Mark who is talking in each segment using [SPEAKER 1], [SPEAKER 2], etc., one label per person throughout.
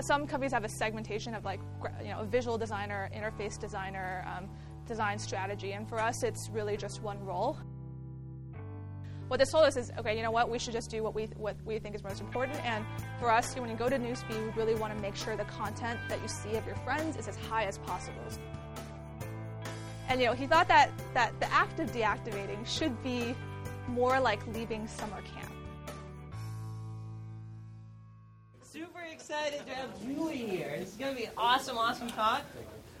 [SPEAKER 1] some companies have a segmentation of like you know a visual designer, interface designer, um, design strategy, and for us, it's really just one role. What this told us is, okay, you know what? We should just do what we what we think is most important. And for us, when you go to newsfeed, we really want to make sure the content that you see of your friends is as high as possible. And you know, he thought that that the act of deactivating should be more like leaving summer camp.
[SPEAKER 2] Excited to have Julie here. Is going to be an awesome, awesome talk.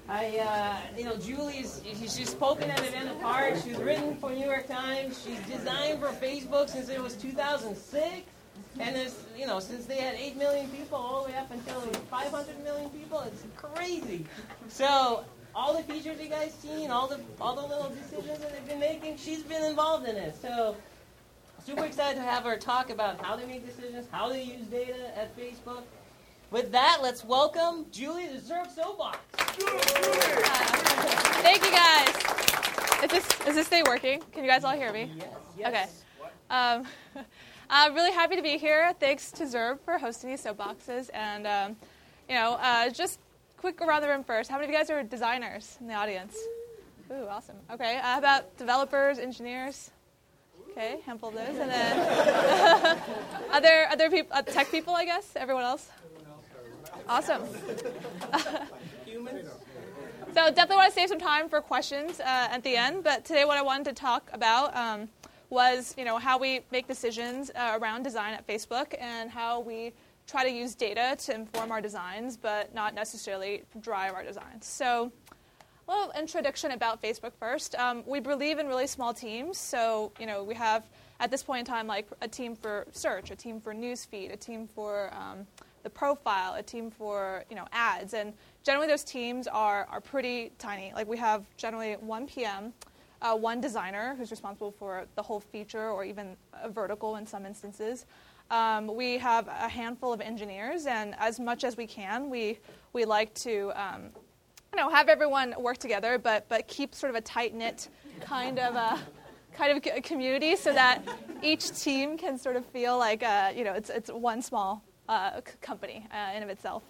[SPEAKER 2] I, uh, you know, Julie's she's spoken at event apart. She's written for New York Times. She's designed for Facebook since it was 2006, and there's, you know, since they had eight million people all the way up until 500 million people. It's crazy. So all the features you guys seen, all the all the little decisions that they've been making, she's been involved in it. So super excited to have her talk about how they make decisions, how they use data at Facebook. With that, let's welcome Julie Zurb Soapbox.
[SPEAKER 1] Thank you guys. Is this is this thing working? Can you guys all hear me?
[SPEAKER 2] Yes. yes.
[SPEAKER 1] Okay. Um, I'm really happy to be here. Thanks to Zurb for hosting these soapboxes, and um, you know, uh, just quick around the room first. How many of you guys are designers in the audience? Ooh, awesome. Okay. Uh, how about developers, engineers? Okay, handful of those, and then other other people, uh, tech people, I guess. Everyone else. Awesome.
[SPEAKER 2] Humans.
[SPEAKER 1] So definitely want to save some time for questions uh, at the end. But today, what I wanted to talk about um, was, you know, how we make decisions uh, around design at Facebook and how we try to use data to inform our designs, but not necessarily drive our designs. So, a little introduction about Facebook first. Um, we believe in really small teams. So, you know, we have at this point in time like a team for search, a team for newsfeed, a team for um, the profile, a team for you know ads, and generally those teams are are pretty tiny. Like we have generally one PM, uh, one designer who's responsible for the whole feature or even a vertical in some instances. Um, we have a handful of engineers, and as much as we can, we we like to. Um, you know, have everyone work together, but but keep sort of a tight knit kind of a kind of community, so that each team can sort of feel like uh, you know it's it's one small uh, company uh, in of itself.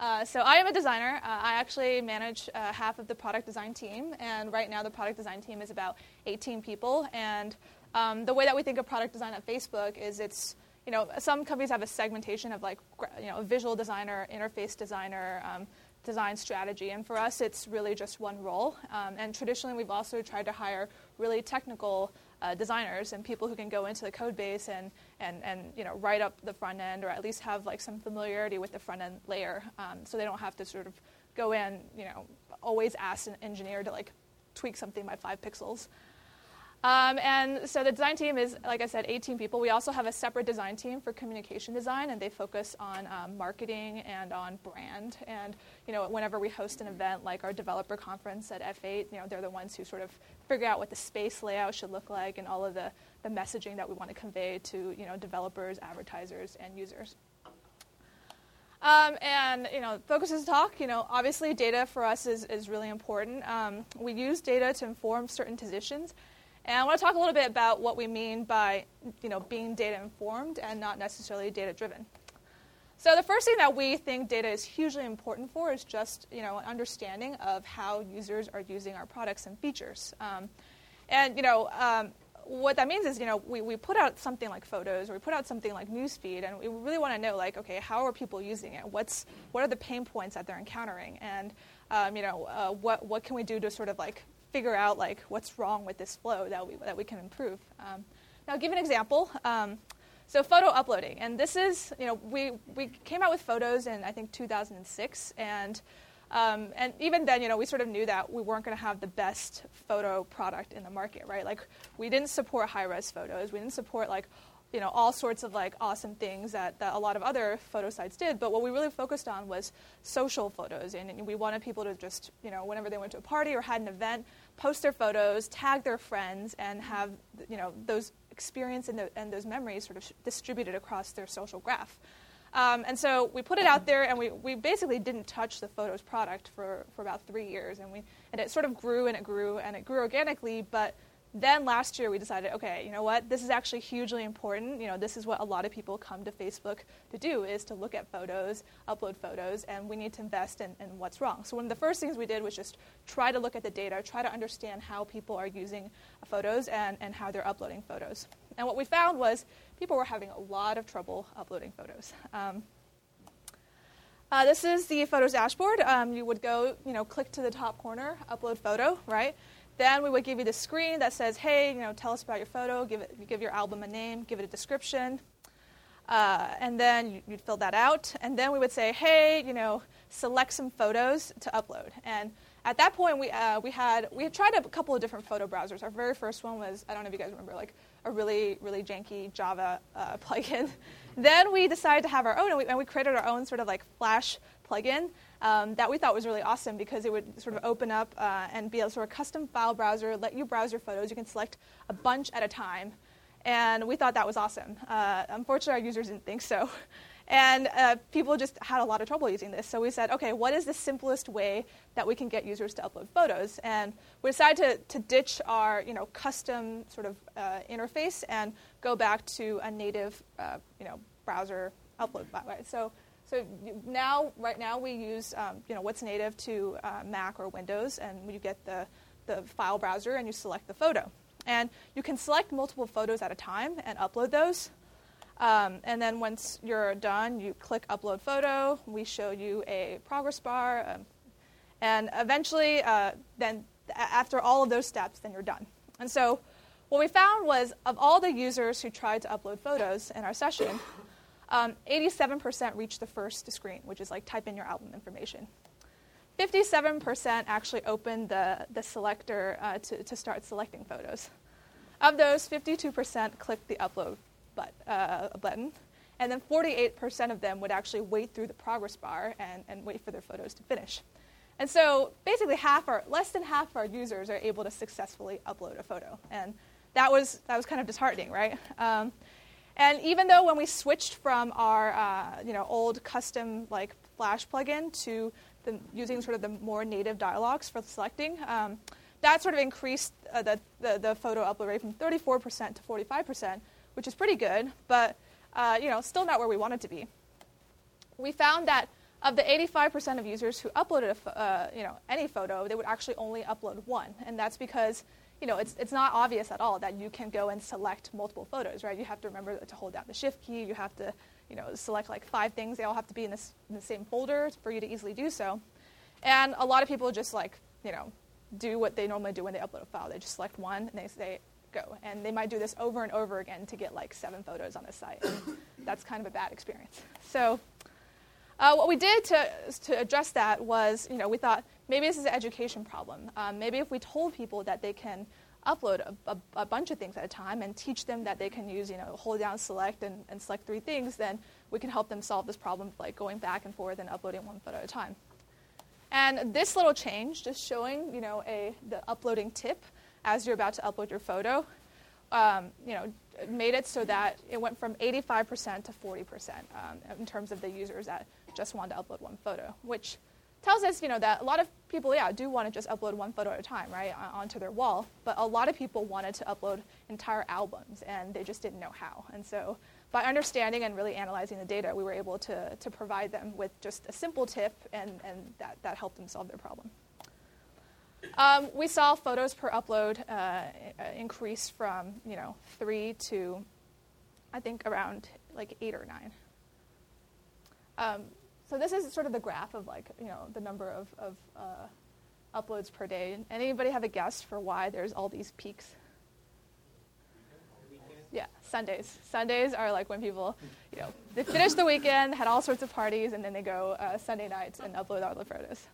[SPEAKER 1] Uh, so I am a designer. Uh, I actually manage half of the product design team, and right now the product design team is about 18 people. And um, the way that we think of product design at Facebook is it's you know some companies have a segmentation of like you know a visual designer, interface designer. Um, design strategy. And for us, it's really just one role. Um, and traditionally, we've also tried to hire really technical uh, designers and people who can go into the code base and, and, and you know, write up the front end or at least have like some familiarity with the front end layer um, so they don't have to sort of go in, you know, always ask an engineer to like tweak something by five pixels. Um, and so the design team is, like I said, 18 people. We also have a separate design team for communication design, and they focus on um, marketing and on brand. And you know, whenever we host an event like our developer conference at F8, you know, they're the ones who sort of figure out what the space layout should look like and all of the, the messaging that we want to convey to you know developers, advertisers, and users. Um, and you know, focus focuses talk. You know, obviously, data for us is, is really important. Um, we use data to inform certain decisions, and I want to talk a little bit about what we mean by you know being data informed and not necessarily data driven. So the first thing that we think data is hugely important for is just you know an understanding of how users are using our products and features. Um, and you know um, what that means is you know we, we put out something like photos or we put out something like newsfeed and we really want to know like okay how are people using it? What's what are the pain points that they're encountering and um, you know uh, what what can we do to sort of like figure out like what's wrong with this flow that we that we can improve. Um, now, I'll give an example. Um, so photo uploading, and this is, you know, we, we came out with photos in I think 2006, and um, and even then, you know, we sort of knew that we weren't going to have the best photo product in the market, right? Like we didn't support high res photos, we didn't support like you know all sorts of like awesome things that, that a lot of other photo sites did but what we really focused on was social photos and, and we wanted people to just you know whenever they went to a party or had an event post their photos tag their friends and have you know those experience and, the, and those memories sort of distributed across their social graph. Um, and so we put it out there, and we, we basically didn't touch the photos product for, for about three years. And, we, and it sort of grew and it grew and it grew organically, but then last year we decided, okay, you know what, this is actually hugely important. You know, this is what a lot of people come to Facebook to do is to look at photos, upload photos, and we need to invest in, in what's wrong. So one of the first things we did was just try to look at the data, try to understand how people are using photos and, and how they're uploading photos. And what we found was people were having a lot of trouble uploading photos. Um, uh, this is the photos dashboard. Um, you would go, you know, click to the top corner, upload photo, right? Then we would give you the screen that says, hey, you know, tell us about your photo, give, it, give your album a name, give it a description. Uh, and then you'd fill that out. And then we would say, hey, you know, select some photos to upload. And at that point, we, uh, we, had, we had tried a couple of different photo browsers. Our very first one was, I don't know if you guys remember, like a really, really janky Java uh, plugin. then we decided to have our own, and we, and we, created our own sort of like Flash plugin um, that we thought was really awesome because it would sort of open up uh, and be a sort of custom file browser, let you browse your photos. You can select a bunch at a time. And we thought that was awesome. Uh, unfortunately, our users didn't think so. And uh, people just had a lot of trouble using this. So we said, okay, what is the simplest way that we can get users to upload photos? And we decided to, to ditch our you know, custom sort of uh, interface and go back to a native uh, you know, browser upload. So, so now, right now, we use um, you know, what's native to uh, Mac or Windows, and you get the, the file browser and you select the photo. And you can select multiple photos at a time and upload those. Um, and then once you're done, you click upload photo. We show you a progress bar. Um, and eventually, uh, then after all of those steps, then you're done. And so what we found was of all the users who tried to upload photos in our session, um, 87% reached the first screen, which is like type in your album information. 57% actually opened the, the selector uh, to, to start selecting photos. Of those, 52% clicked the upload but, uh, button, and then 48% of them would actually wait through the progress bar and, and wait for their photos to finish. And so basically half our, less than half of our users are able to successfully upload a photo. And that was, that was kind of disheartening, right? Um, and even though when we switched from our uh, you know, old custom like Flash plugin to the, using sort of the more native dialogues for selecting, um, that sort of increased uh, the, the, the, photo upload rate from 34% to 45%, which is pretty good, but uh, you know, still not where we wanted to be. We found that of the 85% of users who uploaded a, uh, you know, any photo, they would actually only upload one, and that's because you know, it's, it's not obvious at all that you can go and select multiple photos, right? You have to remember to hold down the shift key. You have to, you know, select like five things. They all have to be in, this, in the same folder for you to easily do so. And a lot of people just like, you know, do what they normally do when they upload a file. They just select one and they say go. And they might do this over and over again to get like seven photos on the site. that's kind of a bad experience. So uh, what we did to, to address that was, you know, we thought maybe this is an education problem. Um, maybe if we told people that they can upload a, a, a, bunch of things at a time and teach them that they can use, you know, hold down select and, and select three things, then we can help them solve this problem like going back and forth and uploading one photo at a time. And this little change, just showing, you know, a, the uploading tip as you're about to upload your photo, um, you know, made it so that it went from 85% to 40% um, in terms of the users that just wanted to upload one photo, which tells us, you know, that a lot of people, yeah, do want to just upload one photo at a time, right, onto their wall. But a lot of people wanted to upload entire albums, and they just didn't know how. And so, by understanding and really analyzing the data, we were able to, to provide them with just a simple tip, and, and that, that helped them solve their problem. Um, we saw photos per upload uh, increase from, you know, three to, I think, around like eight or nine. Um, so this is sort of the graph of like you know the number of, of uh, uploads per day. Anybody have a guess for why there's all these peaks? Yeah, Sundays. Sundays are like when people, you know, they finish the weekend, had all sorts of parties, and then they go uh, Sunday nights and upload all the photos.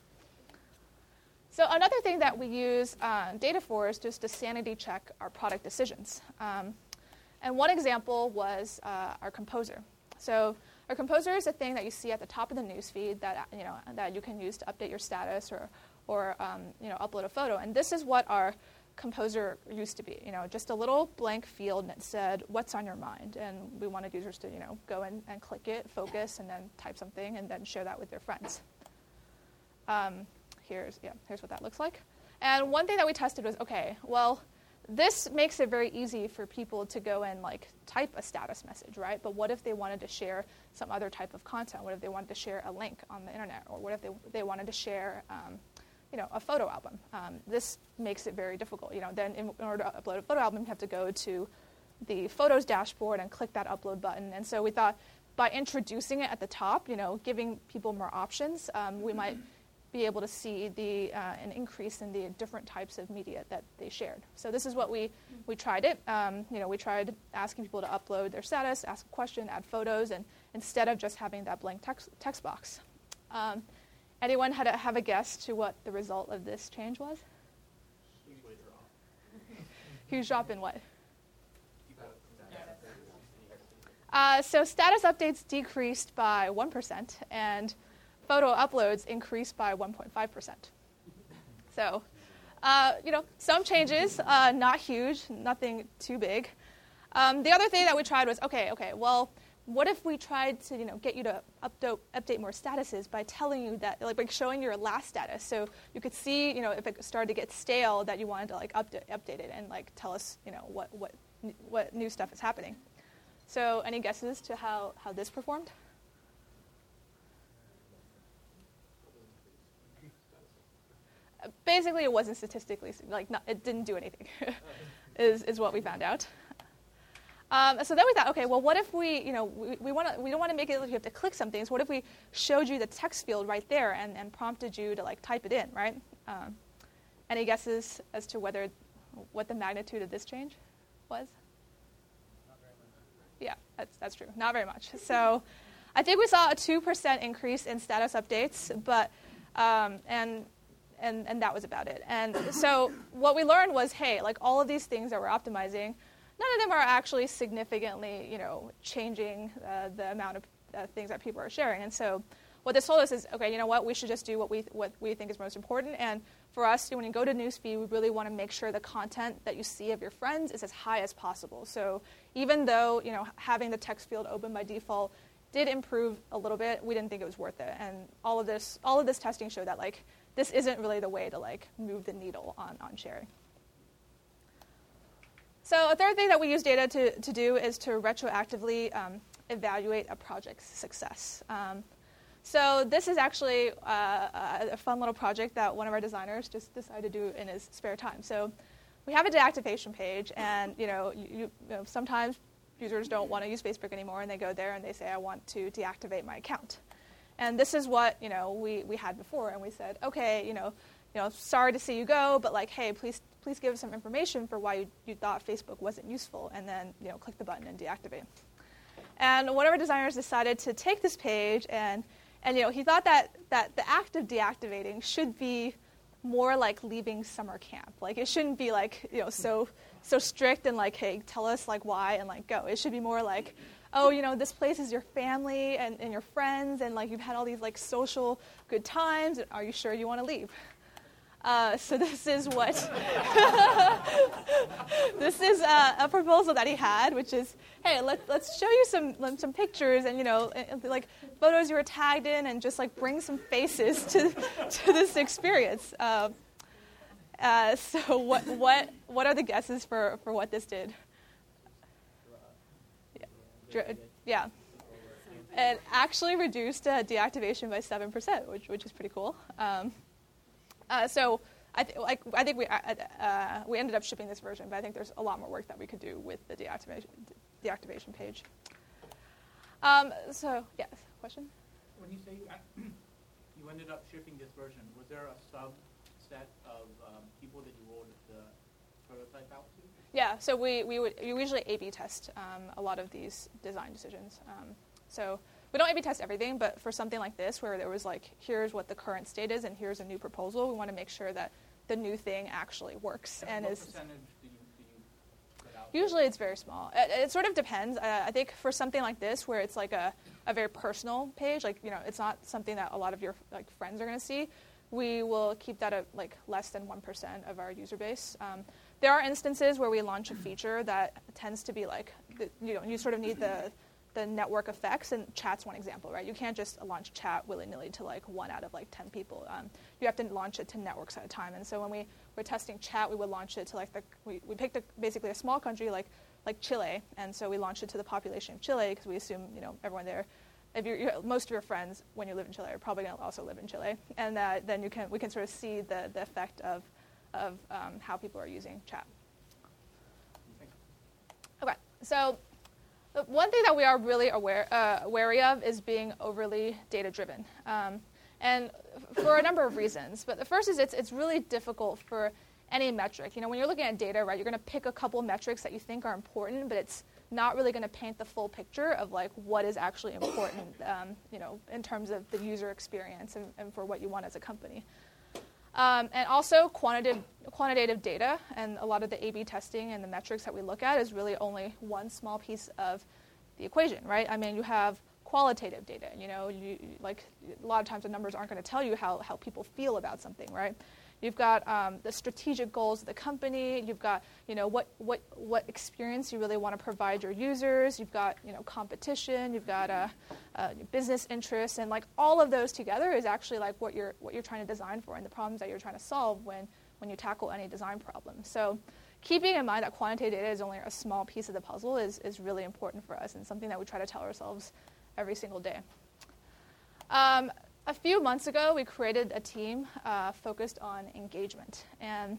[SPEAKER 1] So another thing that we use uh, data for is just to sanity check our product decisions. Um, and one example was uh, our composer. So a composer is a thing that you see at the top of the newsfeed that you know that you can use to update your status or or um, you know upload a photo. And this is what our composer used to be. You know, just a little blank field that said what's on your mind, and we wanted users to you know go in and click it, focus, and then type something, and then share that with their friends. Um, here's yeah, here's what that looks like. And one thing that we tested was okay, well this makes it very easy for people to go and like type a status message, right? But what if they wanted to share some other type of content? What if they wanted to share a link on the internet, or what if they, they wanted to share, um, you know, a photo album? Um, this makes it very difficult. You know, then in, in, order to upload a photo album, you have to go to the photos dashboard and click that upload button. And so we thought by introducing it at the top, you know, giving people more options, um, we might be able to see the, uh, an increase in the different types of media that they shared. So this is what we, we tried it. Um, you know, we tried asking people to upload their status, ask a question, add photos, and instead of just having that blank text, text box. Um, anyone had a, have a guess to what the result of this change was?
[SPEAKER 3] Huge drop.
[SPEAKER 1] In what? Uh, so status updates decreased by 1%, and photo uploads increased by 1.5%. So, uh, you know, some changes, uh, not huge, nothing too big. Um, the other thing that we tried was, okay, okay, well, what if we tried to, you know, get you to update, update more statuses by telling you that, like, like showing your last status, so you could see, you know, if it started to get stale, that you wanted to like update, update it and like tell us, you know, what what what new stuff is happening. So, any guesses to how how this performed? Basically it wasn't statistically like not, it didn't do anything is, is what we found out. Um, so then we thought okay well what if we you know we, we, wanna, we don't want to make it like you have to click something so what if we showed you the text field right there and, and prompted you to like type it in right? Um, any guesses as to whether what the magnitude of this change was? Yeah that's, that's true. Not very much. So i think we saw a 2% increase in status updates but um, and and, and that was about it. And so what we learned was, hey, like all of these things that we're optimizing, none of them are actually significantly, you know, changing uh, the amount of uh, things that people are sharing. And so what this told us is, okay, you know what, we should just do what we, what we think is most important. And for us, when you go to newsfeed, we really want to make sure the content that you see of your friends is as high as possible. So even though, you know, having the text field open by default did improve a little bit, we didn't think it was worth it. And all of this, all of this testing showed that, like, this isn't really the way to like move the needle on, on sharing. So a third thing that we use data to, to do is to retroactively um, evaluate a project's success. Um, so this is actually uh, a fun little project that one of our designers just decided to do in his spare time. So we have a deactivation page, and you know, you, you know sometimes users don't want to use Facebook anymore, and they go there and they say, "I want to deactivate my account." And this is what you know we, we had before, and we said, okay, you know, you know, sorry to see you go, but like, hey, please please give us some information for why you, you thought Facebook wasn't useful, and then you know, click the button and deactivate. And one of our designers decided to take this page and and you know he thought that that the act of deactivating should be more like leaving summer camp. Like it shouldn't be like you know so so strict and like hey tell us like why and like go. It should be more like oh, you know, this place is your family and, and your friends, and like you've had all these like social good times. Are you sure you want to leave? Uh, so this is what this is a, a, proposal that he had, which is, hey, let, let's show you some some pictures and you know like photos you were tagged in, and just like bring some faces to to this experience. Uh, uh, so what what what are the guesses for for what this did? Yeah. It actually reduced uh, deactivation by 7%, which, which is pretty cool. Um, uh, so I, th- like, I think we, uh, uh, we ended up shipping this version, but I think there's a lot more work that we could do with the deactivation, deactivation page. Um, so, yes, question?
[SPEAKER 3] When you say you ended up shipping this version, was there a subset of um, people that you rolled the prototype out to?
[SPEAKER 1] Yeah, so we, we would we usually A/B test um, a lot of these design decisions. Um, so we don't A/B test everything, but for something like this, where there was like, here's what the current state is, and here's a new proposal, we want to make sure that the new thing actually works
[SPEAKER 3] and,
[SPEAKER 1] and
[SPEAKER 3] is. Percentage do you, do
[SPEAKER 1] you Usually, it's very small. It, it sort of depends. Uh, I think for something like this, where it's like a, a very personal page, like you know, it's not something that a lot of your like friends are going to see. We will keep that at like less than one percent of our user base. Um, there are instances where we launch a feature that tends to be like, you know, you sort of need the, the network effects, and chat's one example, right? You can't just launch chat willy nilly to like one out of like 10 people. Um, you have to launch it to networks at a time. And so when we were testing chat, we would launch it to like the, we, we picked a, basically a small country like, like Chile. And so we launched it to the population of Chile because we assume, you know, everyone there if you're, you're, most of your friends when you live in Chile are probably going to also live in Chile, and uh, then you can we can sort of see the, the effect of of um, how people are using chat. Okay, so one thing that we are really aware, uh, wary of is being overly data driven. Um, and for a number of reasons. But the first is it's, it's really difficult for any metric. You know, when you're looking at data, right, you're going to pick a couple metrics that you think are important, but it's not really going to paint the full picture of like what is actually important, um, you know, in terms of the user experience and, and for what you want as a company. Um, and also quantitative, quantitative data and a lot of the A/B testing and the metrics that we look at is really only one small piece of the equation, right? I mean, you have qualitative data. You know, you, like a lot of times the numbers aren't going to tell you how, how people feel about something, right? You've got um, the strategic goals of the company. You've got, you know, what, what, what experience you really want to provide your users. You've got, you know, competition. You've got uh, uh, business interests, and like all of those together is actually like what you're what you're trying to design for and the problems that you're trying to solve when when you tackle any design problem. So, keeping in mind that quantitative data is only a small piece of the puzzle is is really important for us and something that we try to tell ourselves every single day. Um, a few months ago, we created a team uh, focused on engagement, and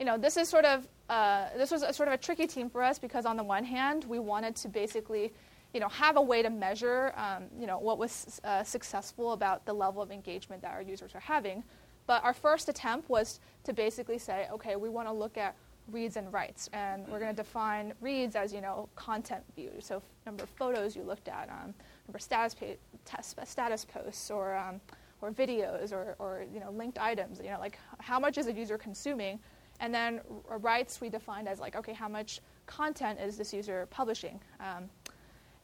[SPEAKER 1] you know this is sort of uh, this was a, sort of a tricky team for us because on the one hand, we wanted to basically you know have a way to measure um, you know what was uh, successful about the level of engagement that our users are having, but our first attempt was to basically say, okay, we want to look at reads and writes, and we're going to define reads as you know content views, so number of photos you looked at. Um, for status, pa- status posts or, um, or videos or, or you know, linked items. You know, like how much is a user consuming? And then writes we defined as like, okay, how much content is this user publishing? Um,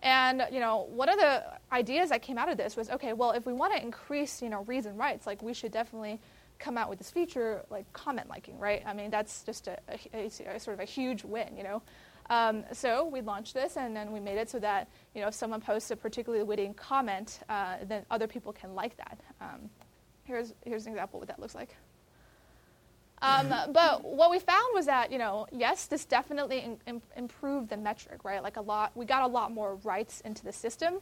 [SPEAKER 1] and you know, one of the ideas that came out of this was, okay, well, if we want to increase, you know, reads and writes, like we should definitely come out with this feature like comment liking, right? I mean, that's just a, a, a, sort of a huge win, you know. Um, so we launched this, and then we made it so that you know if someone posts a particularly witty comment, uh, then other people can like that. Um, here's here's an example of what that looks like. Um, but what we found was that you know yes, this definitely in, in, improved the metric, right? Like a lot, we got a lot more writes into the system,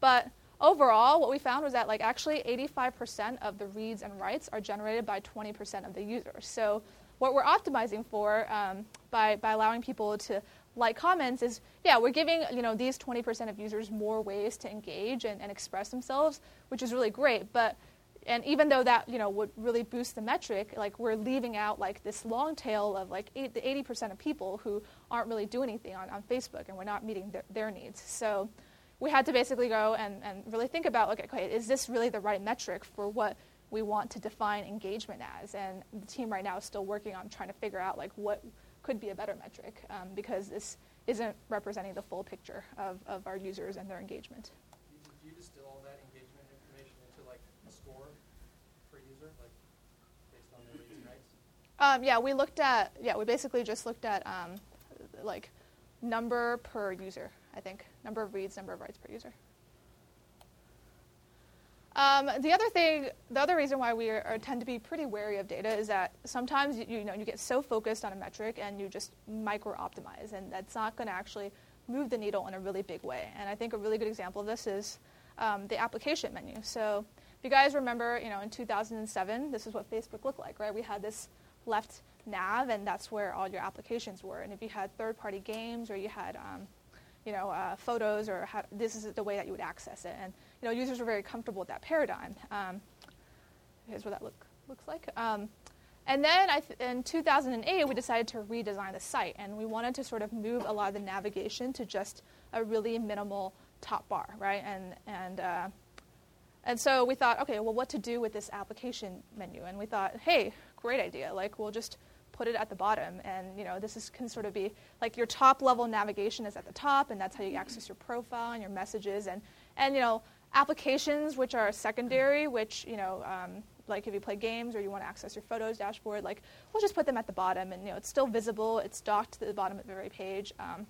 [SPEAKER 1] but overall, what we found was that like actually 85% of the reads and writes are generated by 20% of the users. So what we're optimizing for um, by, by allowing people to like comments is, yeah, we're giving you know these 20% of users more ways to engage and, and express themselves, which is really great. But and even though that you know would really boost the metric, like we're leaving out like this long tail of like eight, the 80% of people who aren't really doing anything on, on Facebook, and we're not meeting their, their needs. So we had to basically go and, and really think about, like, okay, is this really the right metric for what we want to define engagement as. And the team right now is still working on trying to figure out like what could be a better metric um, because this isn't representing the full picture of, of our users and their engagement.
[SPEAKER 4] Did you distill all that engagement information into like a score per user, like based on their reads and writes?
[SPEAKER 1] Um, yeah, we looked at yeah we basically just looked at um, like number per user. I think number of reads, number of writes per user. Um, the other thing, the other reason why we are, are, tend to be pretty wary of data is that sometimes you, you, know you get so focused on a metric and you just micro optimize, and that's not going to actually move the needle in a really big way. And I think a really good example of this is um, the application menu. So if you guys remember, you know, in 2007, this is what Facebook looked like, right? We had this left nav, and that's where all your applications were. And if you had third-party games or you had um, you know, uh, photos or this is the way that you would access it. And you know, users were very comfortable with that paradigm. Um, here's what that look, looks like. Um, and then th- in 2008, we decided to redesign the site, and we wanted to sort of move a lot of the navigation to just a really minimal top bar, right? And and uh, and so we thought, okay, well, what to do with this application menu? And we thought, hey, great idea. Like, we'll just put it at the bottom. And you know, this is, can sort of be like your top level navigation is at the top, and that's how you access your profile and your messages. And, and you know, applications which are secondary, which you know, um, like if you play games or you want to access your photos dashboard, like we'll just put them at the bottom, and you know, it's still visible. It's docked to the bottom of the very page. Um,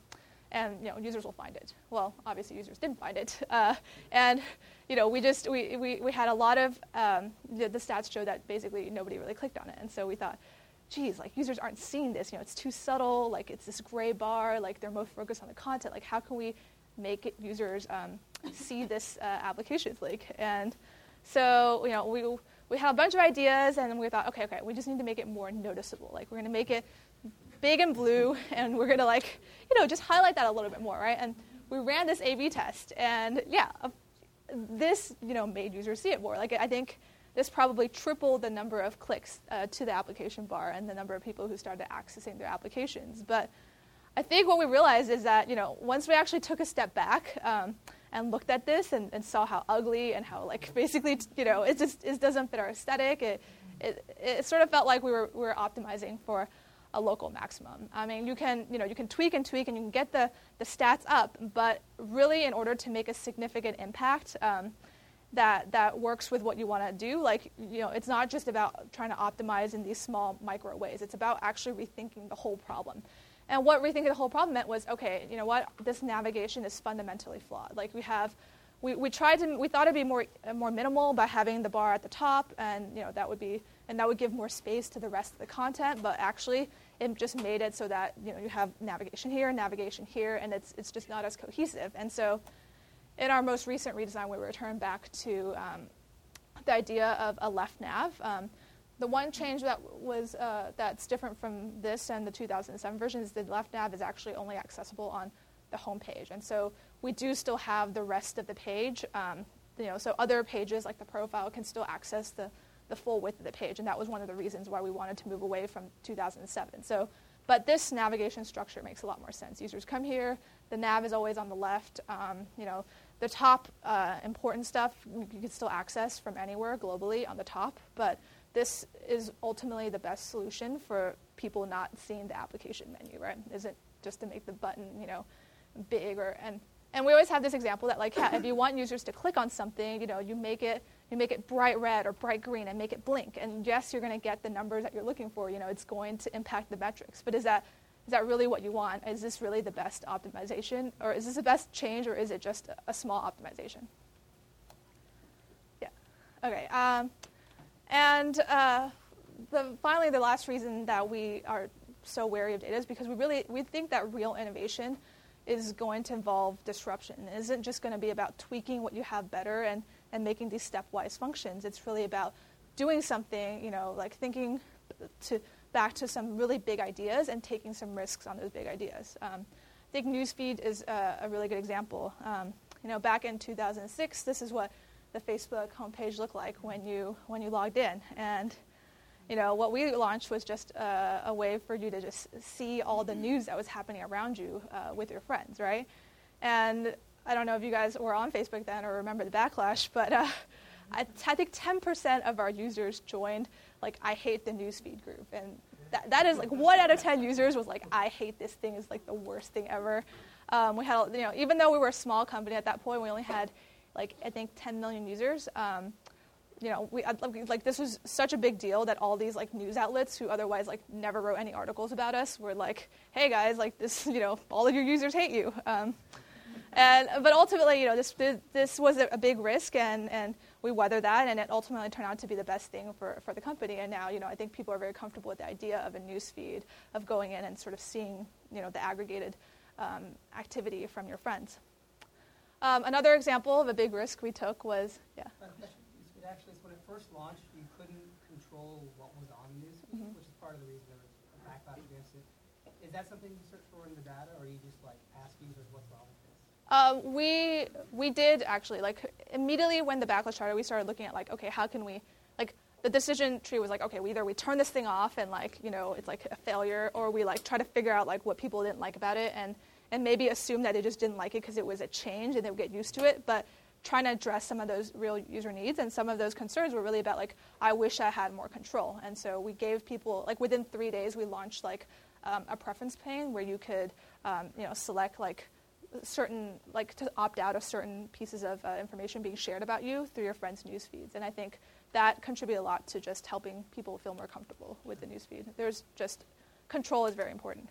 [SPEAKER 1] and you know users will find it. Well, obviously users didn't find it, uh, and you know we just we, we, we had a lot of um, the, the, stats show that basically nobody really clicked on it, and so we thought, geez, like users aren't seeing this. You know, it's too subtle. Like it's this gray bar. Like they're most focused on the content. Like how can we make users um, see this uh, applications link? And so you know we we had a bunch of ideas, and we thought, okay, okay, we just need to make it more noticeable. Like we're going to make it big and blue, and we're going to like, you know, just highlight that a little bit more, right? And we ran this A/B test, and yeah, this you know made users see it more. Like I think this probably tripled the number of clicks uh, to the application bar and the number of people who started accessing their applications. But I think what we realized is that you know once we actually took a step back um, and looked at this and, and, saw how ugly and how like basically you know it just it doesn't fit our aesthetic. It, it, it sort of felt like we were we were optimizing for a local maximum. I mean, you can, you know, you can tweak and tweak and you can get the, the stats up, but really in order to make a significant impact um, that, that works with what you want to do, like, you know, it's not just about trying to optimize in these small micro ways. It's about actually rethinking the whole problem. And what rethinking the whole problem meant was, okay, you know what, this navigation is fundamentally flawed. Like we have we, we tried to we thought it'd be more more minimal by having the bar at the top and you know that would be and that would give more space to the rest of the content but actually it just made it so that you know you have navigation here, and navigation here, and it's it's just not as cohesive. And so, in our most recent redesign, we returned back to um, the idea of a left nav. Um, the one change that was uh, that's different from this and the 2007 version is the left nav is actually only accessible on the home page, and so we do still have the rest of the page. Um, you know, so other pages like the profile can still access the the full width of the page, and that was one of the reasons why we wanted to move away from 2007. So, but this navigation structure makes a lot more sense. Users come here, the nav is always on the left. Um, you know, the top uh, important stuff you can still access from anywhere globally on the top, but this is ultimately the best solution for people not seeing the application menu, right? Isn't just to make the button, you know, big or and and we always have this example that like if you want users to click on something, you know, you make it you make it bright red or bright green and make it blink. And yes, you're going to get the numbers that you're looking for. You know, it's going to impact the metrics. But is that is that really what you want? Is this really the best optimization, or is this the best change, or is it just a, a small optimization? Yeah. Okay. Um, and uh, the, finally, the last reason that we are so wary of data is because we really we think that real innovation is going to involve disruption. It isn't just going to be about tweaking what you have better and and making these stepwise functions. It's really about doing something, you know, like thinking to back to some really big ideas and taking some risks on those big ideas. Um, I think newsfeed is a, a really good example. Um, you know, back in 2006, this is what the Facebook homepage looked like when you when you logged in, and you know what we launched was just a, a way for you to just see all the news that was happening around you uh, with your friends, right? And I don't know if you guys were on Facebook then or remember the backlash, but uh, I, I, think 10% of our users joined like I hate the newsfeed group, and that, that is like one out of 10 users was like I hate this thing is like the worst thing ever. Um, we had you know even though we were a small company at that point, we only had like I think 10 million users. Um, you know, we like this was such a big deal that all these like news outlets who otherwise like never wrote any articles about us were like, "Hey guys, like this, you know, all of your users hate you." Um, and, but ultimately, you know, this, this was a big risk, and, and we weathered that, and it ultimately turned out to be the best thing for, for the company. And now, you know, I think people are very comfortable with the idea of a news feed, of going in and sort of seeing, you know, the aggregated um, activity from your friends. Um, another example of a big risk we took was, yeah.
[SPEAKER 5] It actually, when it first launched, you couldn't control what was on newsfeed, mm-hmm. which is part of the reason there was a backlash against it. Is that something you search for in the data, or are you just like ask users what's wrong with
[SPEAKER 1] uh, we we did actually like immediately when the backlash started, we started looking at like okay, how can we like the decision tree was like okay, we either we turn this thing off and like you know it's like a failure, or we like try to figure out like what people didn't like about it and and maybe assume that they just didn't like it because it was a change and they would get used to it, but trying to address some of those real user needs and some of those concerns were really about like i wish i had more control and so we gave people like within three days we launched like um, a preference pane where you could um, you know select like certain like to opt out of certain pieces of uh, information being shared about you through your friends' news feeds, and I think that contributes a lot to just helping people feel more comfortable with the news feed. There's just control is very important.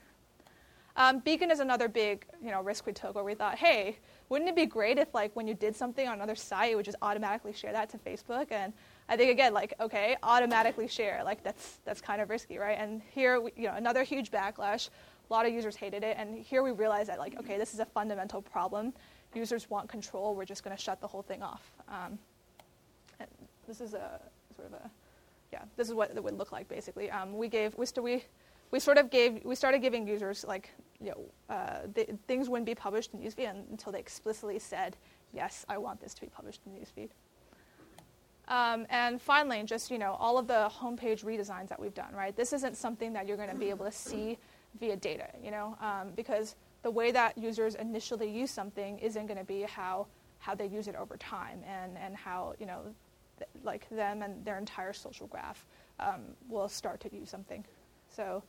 [SPEAKER 1] Um, Beacon is another big, you know, risk we took where we thought, hey, wouldn't it be great if, like, when you did something on another site, it would just automatically share that to Facebook? And I think again, like, okay, automatically share, like that's that's kind of risky, right? And here, we, you know, another huge backlash. A lot of users hated it, and here we realized that, like, okay, this is a fundamental problem. Users want control. We're just going to shut the whole thing off. Um, this is a sort of a, yeah, this is what it would look like basically. Um, we gave we, st- we we sort of gave we started giving users like you know uh, th- things wouldn't be published in newsfeed until they explicitly said yes I want this to be published in newsfeed. Um, and finally, just you know all of the homepage redesigns that we've done. Right, this isn't something that you're going to be able to see via data. You know, um, because the way that users initially use something isn't going to be how how they use it over time and and how you know th- like them and their entire social graph um, will start to use something. So,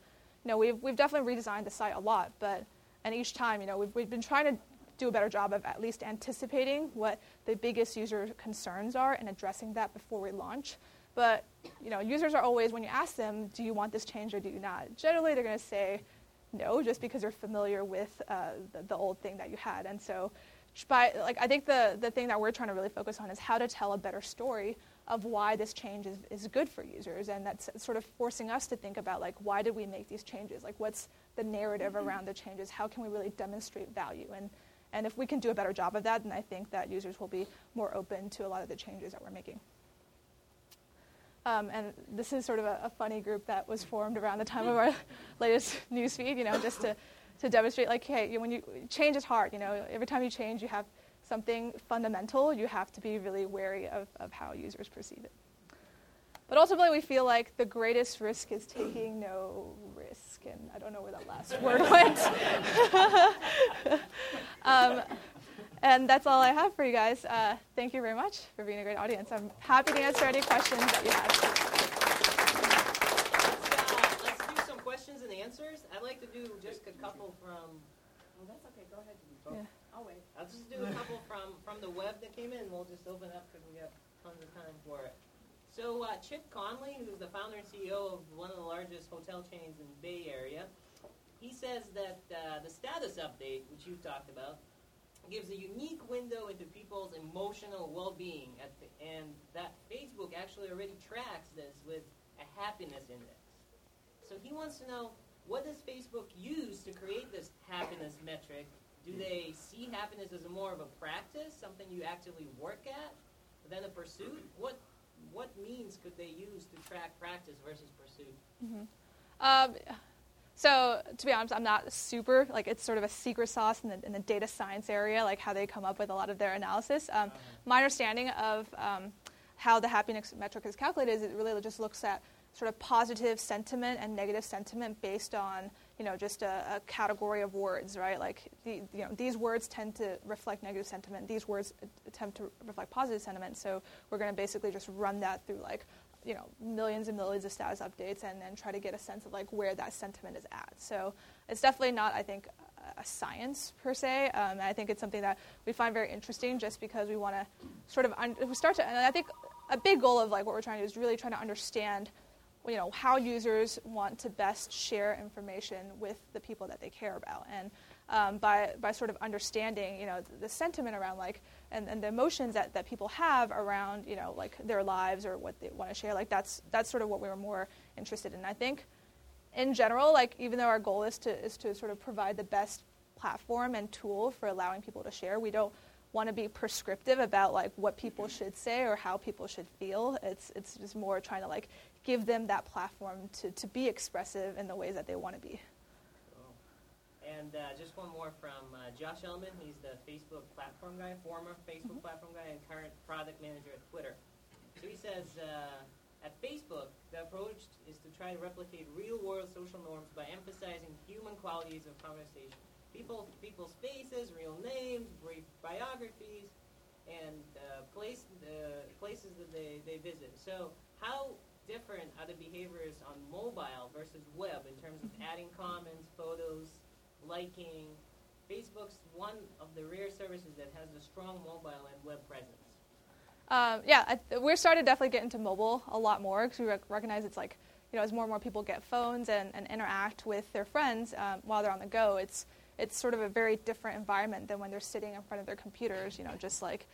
[SPEAKER 1] you know, we've, we've definitely redesigned the site a lot, but, and each time, you know, we've, we've been trying to do a better job of at least anticipating what the biggest user concerns are and addressing that before we launch. But, you know, users are always, when you ask them, do you want this change or do you not? Generally, they're going to say no, just because they're familiar with uh, the, the old thing that you had. And so, by, like, I think the, the thing that we're trying to really focus on is how to tell a better story of why this change is, is good for users and that's sort of forcing us to think about like why did we make these changes? Like what's the narrative around the changes? How can we really demonstrate value? And and if we can do a better job of that then i think that users will be more open to a lot of the changes that we're making. Um, and this is sort of a, a, funny group that was formed around the time of our latest newsfeed you know just to, to demonstrate like hey you know, when you change is hard you know every time you change you have something fundamental, you have to be really wary of, of how users perceive it. But ultimately, we feel like the greatest risk is taking no risk. And I don't know where that last word went. um, and that's all I have for you guys. Uh, thank you very much for being a great audience. I'm happy to answer any questions that you have.
[SPEAKER 2] Let's, uh, let's do some questions and answers. I'd like to do just a couple from. Oh, that's okay. Go ahead.
[SPEAKER 1] Yeah.
[SPEAKER 2] I'll wait. I'll just do a couple from, from the web that came in. We'll just open up because we have tons of time for it. So uh, Chip Conley, who's the founder and CEO of one of the largest hotel chains in the Bay Area, he says that uh, the status update, which you talked about, gives a unique window into people's emotional well-being, the, and that Facebook actually already tracks this with a happiness index. So he wants to know what does Facebook use to create this happiness metric do they see happiness as more of a practice, something you actively work at, than a pursuit? What what means could they use to track practice versus pursuit?
[SPEAKER 1] Mm-hmm. Um, so to be honest, I'm not super like it's sort of a secret sauce in the, in the data science area, like how they come up with a lot of their analysis. Um, uh-huh. My understanding of um, how the happiness metric is calculated is it really just looks at sort of positive sentiment and negative sentiment based on you know just a, a, category of words, right? Like the, you know these words tend to reflect negative sentiment. These words attempt to reflect positive sentiment. So we're going to basically just run that through like you know millions and millions of status updates and then try to get a sense of like where that sentiment is at. So it's definitely not I think a science per se. Um, I think it's something that we find very interesting just because we want to sort of un- we start to and I think a big goal of like what we're trying to do is really trying to understand you know, how users want to best share information with the people that they care about. And um, by, by sort of understanding, you know, the, the sentiment around like, and, and the emotions that, that people have around, you know, like their lives or what they want to share, like that's, that's sort of what we were more interested in. I think in general, like even though our goal is to, is to sort of provide the best platform and tool for allowing people to share, we don't want to be prescriptive about like what people should say or how people should feel. It's, it's just more trying to like give them that platform to, to be expressive in the ways that they want to be.
[SPEAKER 2] Cool. And uh, just one more from uh, Josh Elman. He's the Facebook platform guy, former Facebook mm-hmm. platform guy, and current product manager at Twitter. So he says uh, at Facebook, the approach is to try to replicate real world social norms by emphasizing human qualities of conversation. People, people's faces, real names, brief biographies, and uh, place, the places that they, they visit. So how different are the behaviors on mobile versus web in terms of adding comments, photos, liking? Facebook's one of the rare services that has a strong mobile and web presence.
[SPEAKER 1] Um, yeah, I, we're starting to definitely get into mobile a lot more because we rec- recognize it's like you know, as more and more people get phones and, and interact with their friends um, while they're on the go, it's it's sort of a very different environment than when they're sitting in front of their computers, you know, just like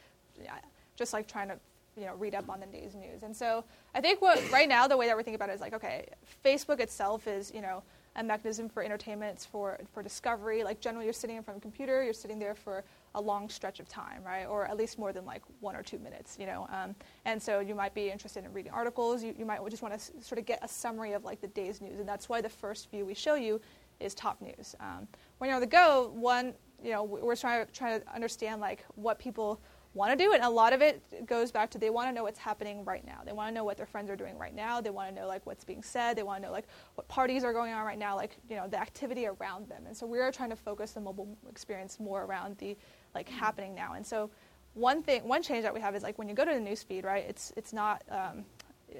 [SPEAKER 1] yeah, just like trying to you know read up on the day's news. And so I think what right now the way that we're thinking about it is like okay, Facebook itself is you know a mechanism for entertainment, for for discovery. Like generally, you're sitting in front of a computer, you're sitting there for a long stretch of time, right? Or at least more than like one or two minutes, you know. Um, and so you might be interested in reading articles. You, you might just want to s- sort of get a summary of like the day's news, and that's why the first view we show you is top news. Um, when you're on the go, one, you know, we're trying to trying to understand like what people want to do, and a lot of it goes back to they want to know what's happening right now. They want to know what their friends are doing right now. They want to know like what's being said. They want to know like what parties are going on right now, like you know the activity around them. And so we are trying to focus the mobile experience more around the like happening now. And so one thing, one change that we have is like when you go to the newsfeed, right? It's it's not. Um,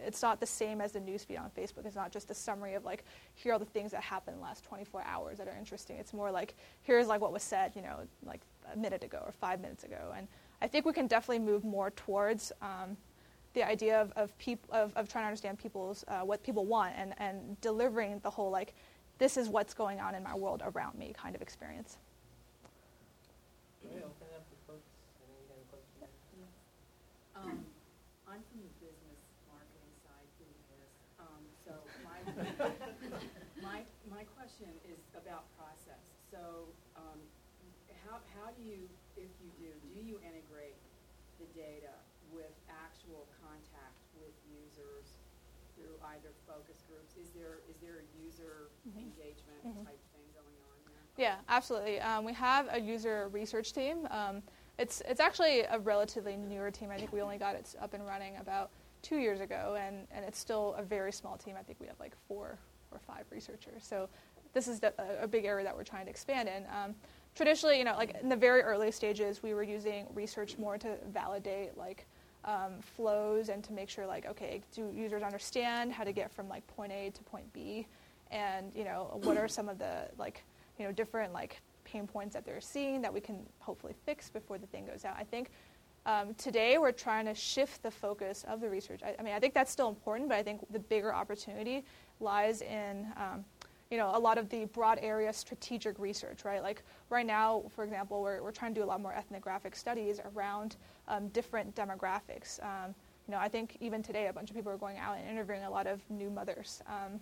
[SPEAKER 1] it's not the same as the newsfeed on Facebook. It's not just a summary of like here are the things that happened in the last 24 hours that are interesting. It's more like here's like what was said, you know, like a minute ago or five minutes ago. And I think we can definitely move more towards um, the idea of of, peop- of of trying to understand people's uh, what people want and and delivering the whole like this is what's going on in my world around me kind of experience.
[SPEAKER 2] Can we open it up to folks? Any kind of questions?
[SPEAKER 6] Um, I'm from the business marketing side, doing this. Um, so my, my, my question is about process. So, um, how, do you, if you do, do you integrate the data with actual contact with users through either focus groups? Is there, is there a user engagement
[SPEAKER 1] Mhm.
[SPEAKER 6] type thing going on there?
[SPEAKER 1] Yeah, absolutely. Um, we have a user research team. Um, it's it's actually a relatively newer team. I think we only got it up and running about two years ago, and, and it's still a very small team. I think we have like four or five researchers. So this is a, a big area that we're trying to expand in. Um, traditionally, you know, like in the very early stages, we were using research more to validate like um, flows and to make sure like okay, do users understand how to get from like point A to point B, and you know what are some of the like you know different like pain points that they're seeing that we can hopefully fix before the thing goes out. I think um, today we're trying to shift the focus of the research. I, I mean, I think that's still important, but I think the bigger opportunity lies in um, you know a lot of the broad area strategic research, right? Like right now, for example, we're we're trying to do a lot more ethnographic studies around um, different demographics. Um, you know, I think even today, a bunch of people are going out and interviewing a lot of new mothers. Um,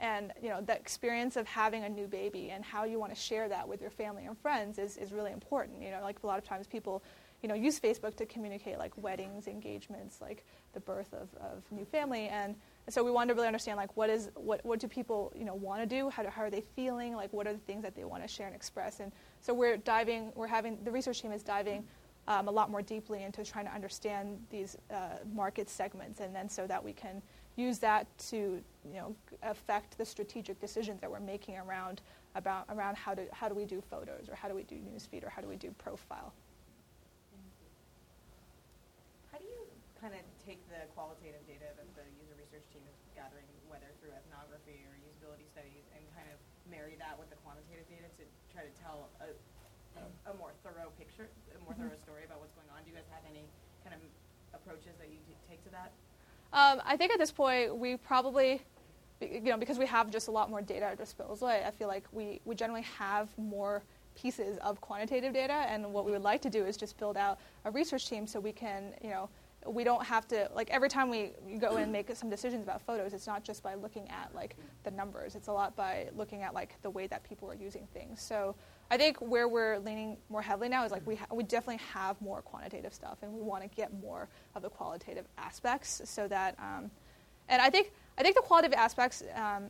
[SPEAKER 1] and you know the experience of having a new baby and how you want to share that with your family and friends is, is really important you know like a lot of times people you know use facebook to communicate like weddings engagements like the birth of, of new family and so we wanted to really understand like what is what, what do people you know want to do? How, do, how are they feeling? Like what are the things that they want to share and express? And so we're diving we're having the research team is diving um, a lot more deeply into trying to understand these uh, market segments. And then so that we can use that to you know affect the strategic decisions that we're making around about around how to how do we do photos or how do we do newsfeed or how do we do profile.
[SPEAKER 7] How do you kind of take the qualitative data that the user research team is gathering, whether through ethnography or usability studies, and kind of marry that with the quantitative data to try to tell a, a, a more thorough picture, a more thorough story about what's going on? Do you guys have any kind of approaches that you take to that?
[SPEAKER 1] Um, I think at this point we probably, you know, because we have just a lot more data at our disposal, I, I feel like we, we generally have more pieces of quantitative data, and what we would like to do is just build out a research team so we can, you know, we don't have to like every time we go and make some decisions about photos it's not just by looking at like the numbers it's a lot by looking at like the way that people are using things so i think where we're leaning more heavily now is like we, ha- we definitely have more quantitative stuff and we want to get more of the qualitative aspects so that um, and i think i think the qualitative aspects um,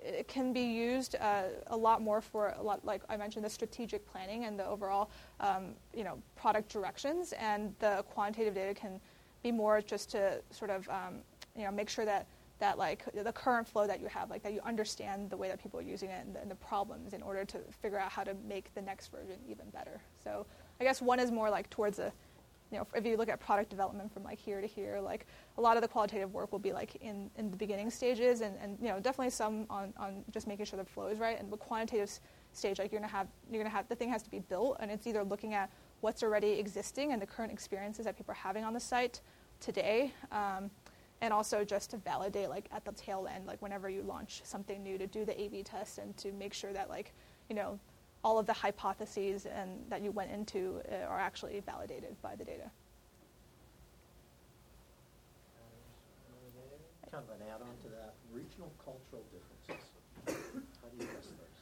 [SPEAKER 1] it can be used uh, a lot more for a lot, like I mentioned, the strategic planning and the overall, um, you know, product directions. And the quantitative data can be more just to sort of, um, you know, make sure that that like the current flow that you have, like that you understand the way that people are using it and the, and the problems in order to figure out how to make the next version even better. So I guess one is more like towards a you know, if you look at product development from like here to here, like a lot of the qualitative work will be like in, in the beginning stages, and, and you know definitely some on, on just making sure the flow is right. And the quantitative stage, like you're gonna have you're gonna have the thing has to be built, and it's either looking at what's already existing and the current experiences that people are having on the site today, um, and also just to validate like at the tail end, like whenever you launch something new, to do the A/B test and to make sure that like you know all of the hypotheses and that you went into uh, are actually validated by the data.
[SPEAKER 8] Kind of an add-on to that, regional cultural differences. How do you address those?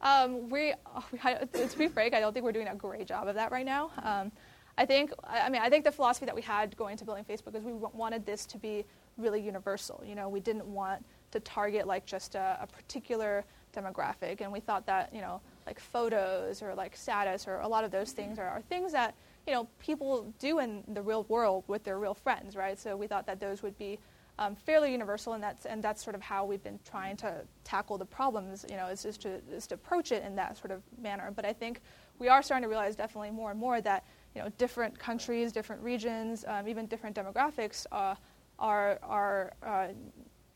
[SPEAKER 1] Um, we, we, to be frank, I don't think we're doing a great job of that right now. Um, I think, I mean, I think the philosophy that we had going to building Facebook is we wanted this to be really universal. You know, we didn't want to target like just a, a particular demographic, and we thought that you know, like photos or like status or a lot of those things are, are things that you know people do in the real world with their real friends, right? So we thought that those would be um, fairly universal, and that's and that's sort of how we've been trying to tackle the problems. You know, is just to is to approach it in that sort of manner. But I think we are starting to realize definitely more and more that you know different countries, different regions, um, even different demographics uh, are are uh,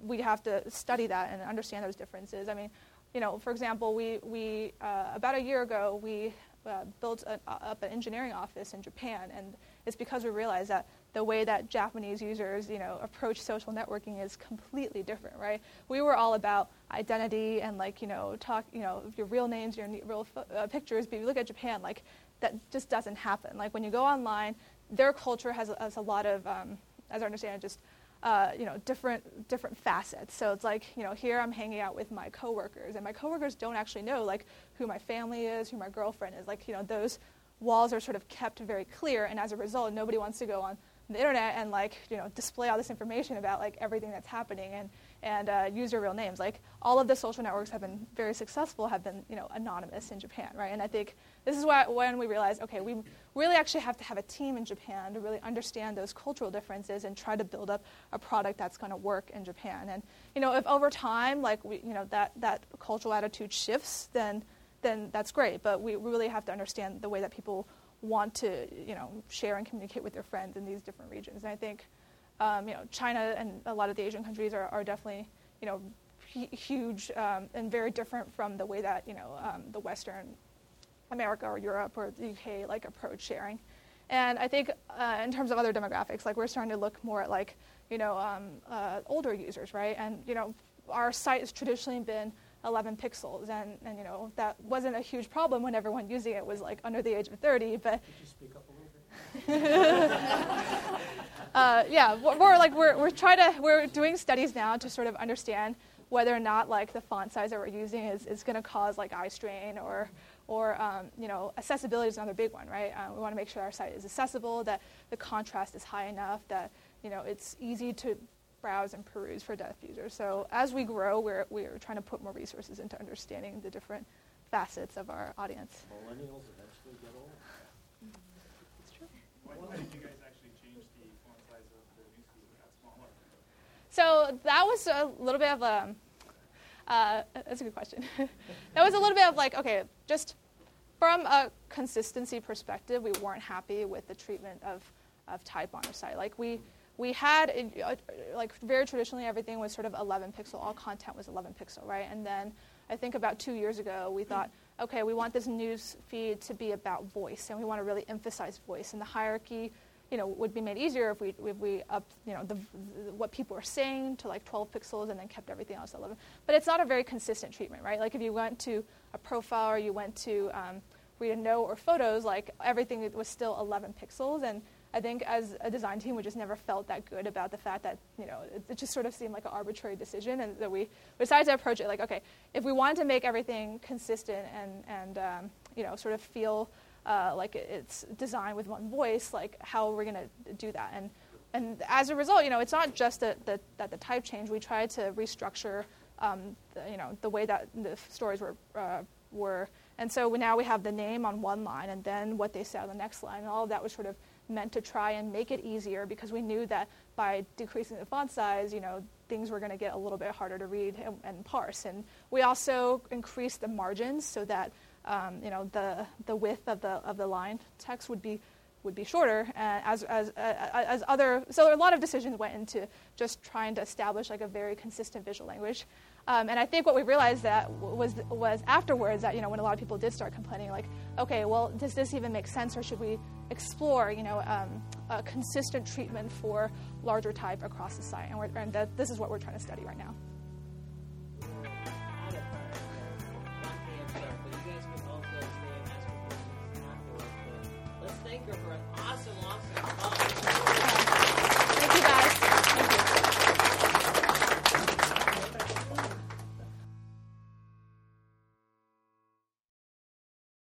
[SPEAKER 1] we have to study that and understand those differences. I mean, you know, for example, we we uh, about a year ago we uh, built up an engineering office in Japan, and it's because we realized that the way that Japanese users, you know, approach social networking is completely different, right? We were all about identity and like, you know, talk, you know, your real names, your real uh, pictures. But you look at Japan, like that just doesn't happen. Like when you go online, their culture has, has a lot of, um, as I understand it, just uh, you know, different different facets. So it's like, you know, here I'm hanging out with my coworkers, and my coworkers don't actually know like who my family is, who my girlfriend is. Like, you know, those walls are sort of kept very clear, and as a result, nobody wants to go on the internet and like you know display all this information about like everything that's happening and and uh, use your real names. Like all of the social networks have been very successful, have been you know anonymous in Japan, right? And I think this is why when we realized, okay, we really actually have to have a team in Japan to really understand those cultural differences and try to build up a product that's going to work in Japan. And you know, if over time, like we, you know, that that cultural attitude shifts, then then that's great. But we really have to understand the way that people want to you know share and communicate with their friends in these different regions. And I think um, you know China and a lot of the Asian countries are, are definitely you know huge um, and very different from the way that you know um, the Western America or Europe or the UK like approach sharing. And I think uh, in terms of other demographics, like we're starting to look more at like you know um, uh, older users, right? And you know our site has traditionally been 11 pixels, and, and you know that wasn't a huge problem when everyone using it was like under the age of 30. But uh, yeah, we're like we're we're trying to we're doing studies now to sort of understand whether or not like the font size that we're using is, is going to cause like eye strain or or um, you know accessibility is another big one, right? Uh, we want to make sure our site is accessible, that the contrast is high enough, that you know it's easy to browse and peruse for deaf users. So as we grow, we're, we're trying to put more resources into understanding the different facets of our audience.
[SPEAKER 8] Millennials eventually get old.
[SPEAKER 1] It's true.
[SPEAKER 9] Why did you guys actually change the font size of the newsfeed that smaller?
[SPEAKER 1] So that was a little bit of a, uh, that's a good question. that was a little bit of like, okay, just from a consistency perspective, we weren't happy with the treatment of, of type on our site. Like we, we had uh, like very traditionally everything was sort of 11 pixel all content was 11 pixel right and then i think about two years ago we thought okay we want this news feed to be about voice and we want to really emphasize voice and the hierarchy you know would be made easier if we if we up you know the, the, what people are saying to like 12 pixels and then kept everything else at 11 but it's not a very consistent treatment right? Like if you went to a profile or you went to um, read a note or photos like everything was still 11 pixels. And I think as a design team, we just never felt that good about the fact that you know it, it, just sort of seemed like an arbitrary decision, and that we decided to approach it like, okay, if we wanted to make everything consistent and and um, you know sort of feel uh, like it's designed with one voice, like how are we going to do that? And and as a result, you know, it's not just that the, that the type change. We tried to restructure, um, the, you know, the way that the stories were uh, were, and so now we have the name on one line, and then what they say on the next line, and all of that was sort of meant to try and make it easier because we knew that by decreasing the font size, you know, things were going to get a little bit harder to read and, and, parse. And we also increased the margins so that um, you know the the width of the of the line text would be would be shorter. And as, as, uh, as other, so a lot of decisions went into just trying to establish like a very consistent visual language. Um, and I think what we realized that was was afterwards that you know when a lot of people did start complaining, like, okay, well, does this even make sense, or should we explore you know um, a consistent treatment for larger type across the site? And, and that, this is what we're trying to study right now.
[SPEAKER 2] For an awesome, awesome talk.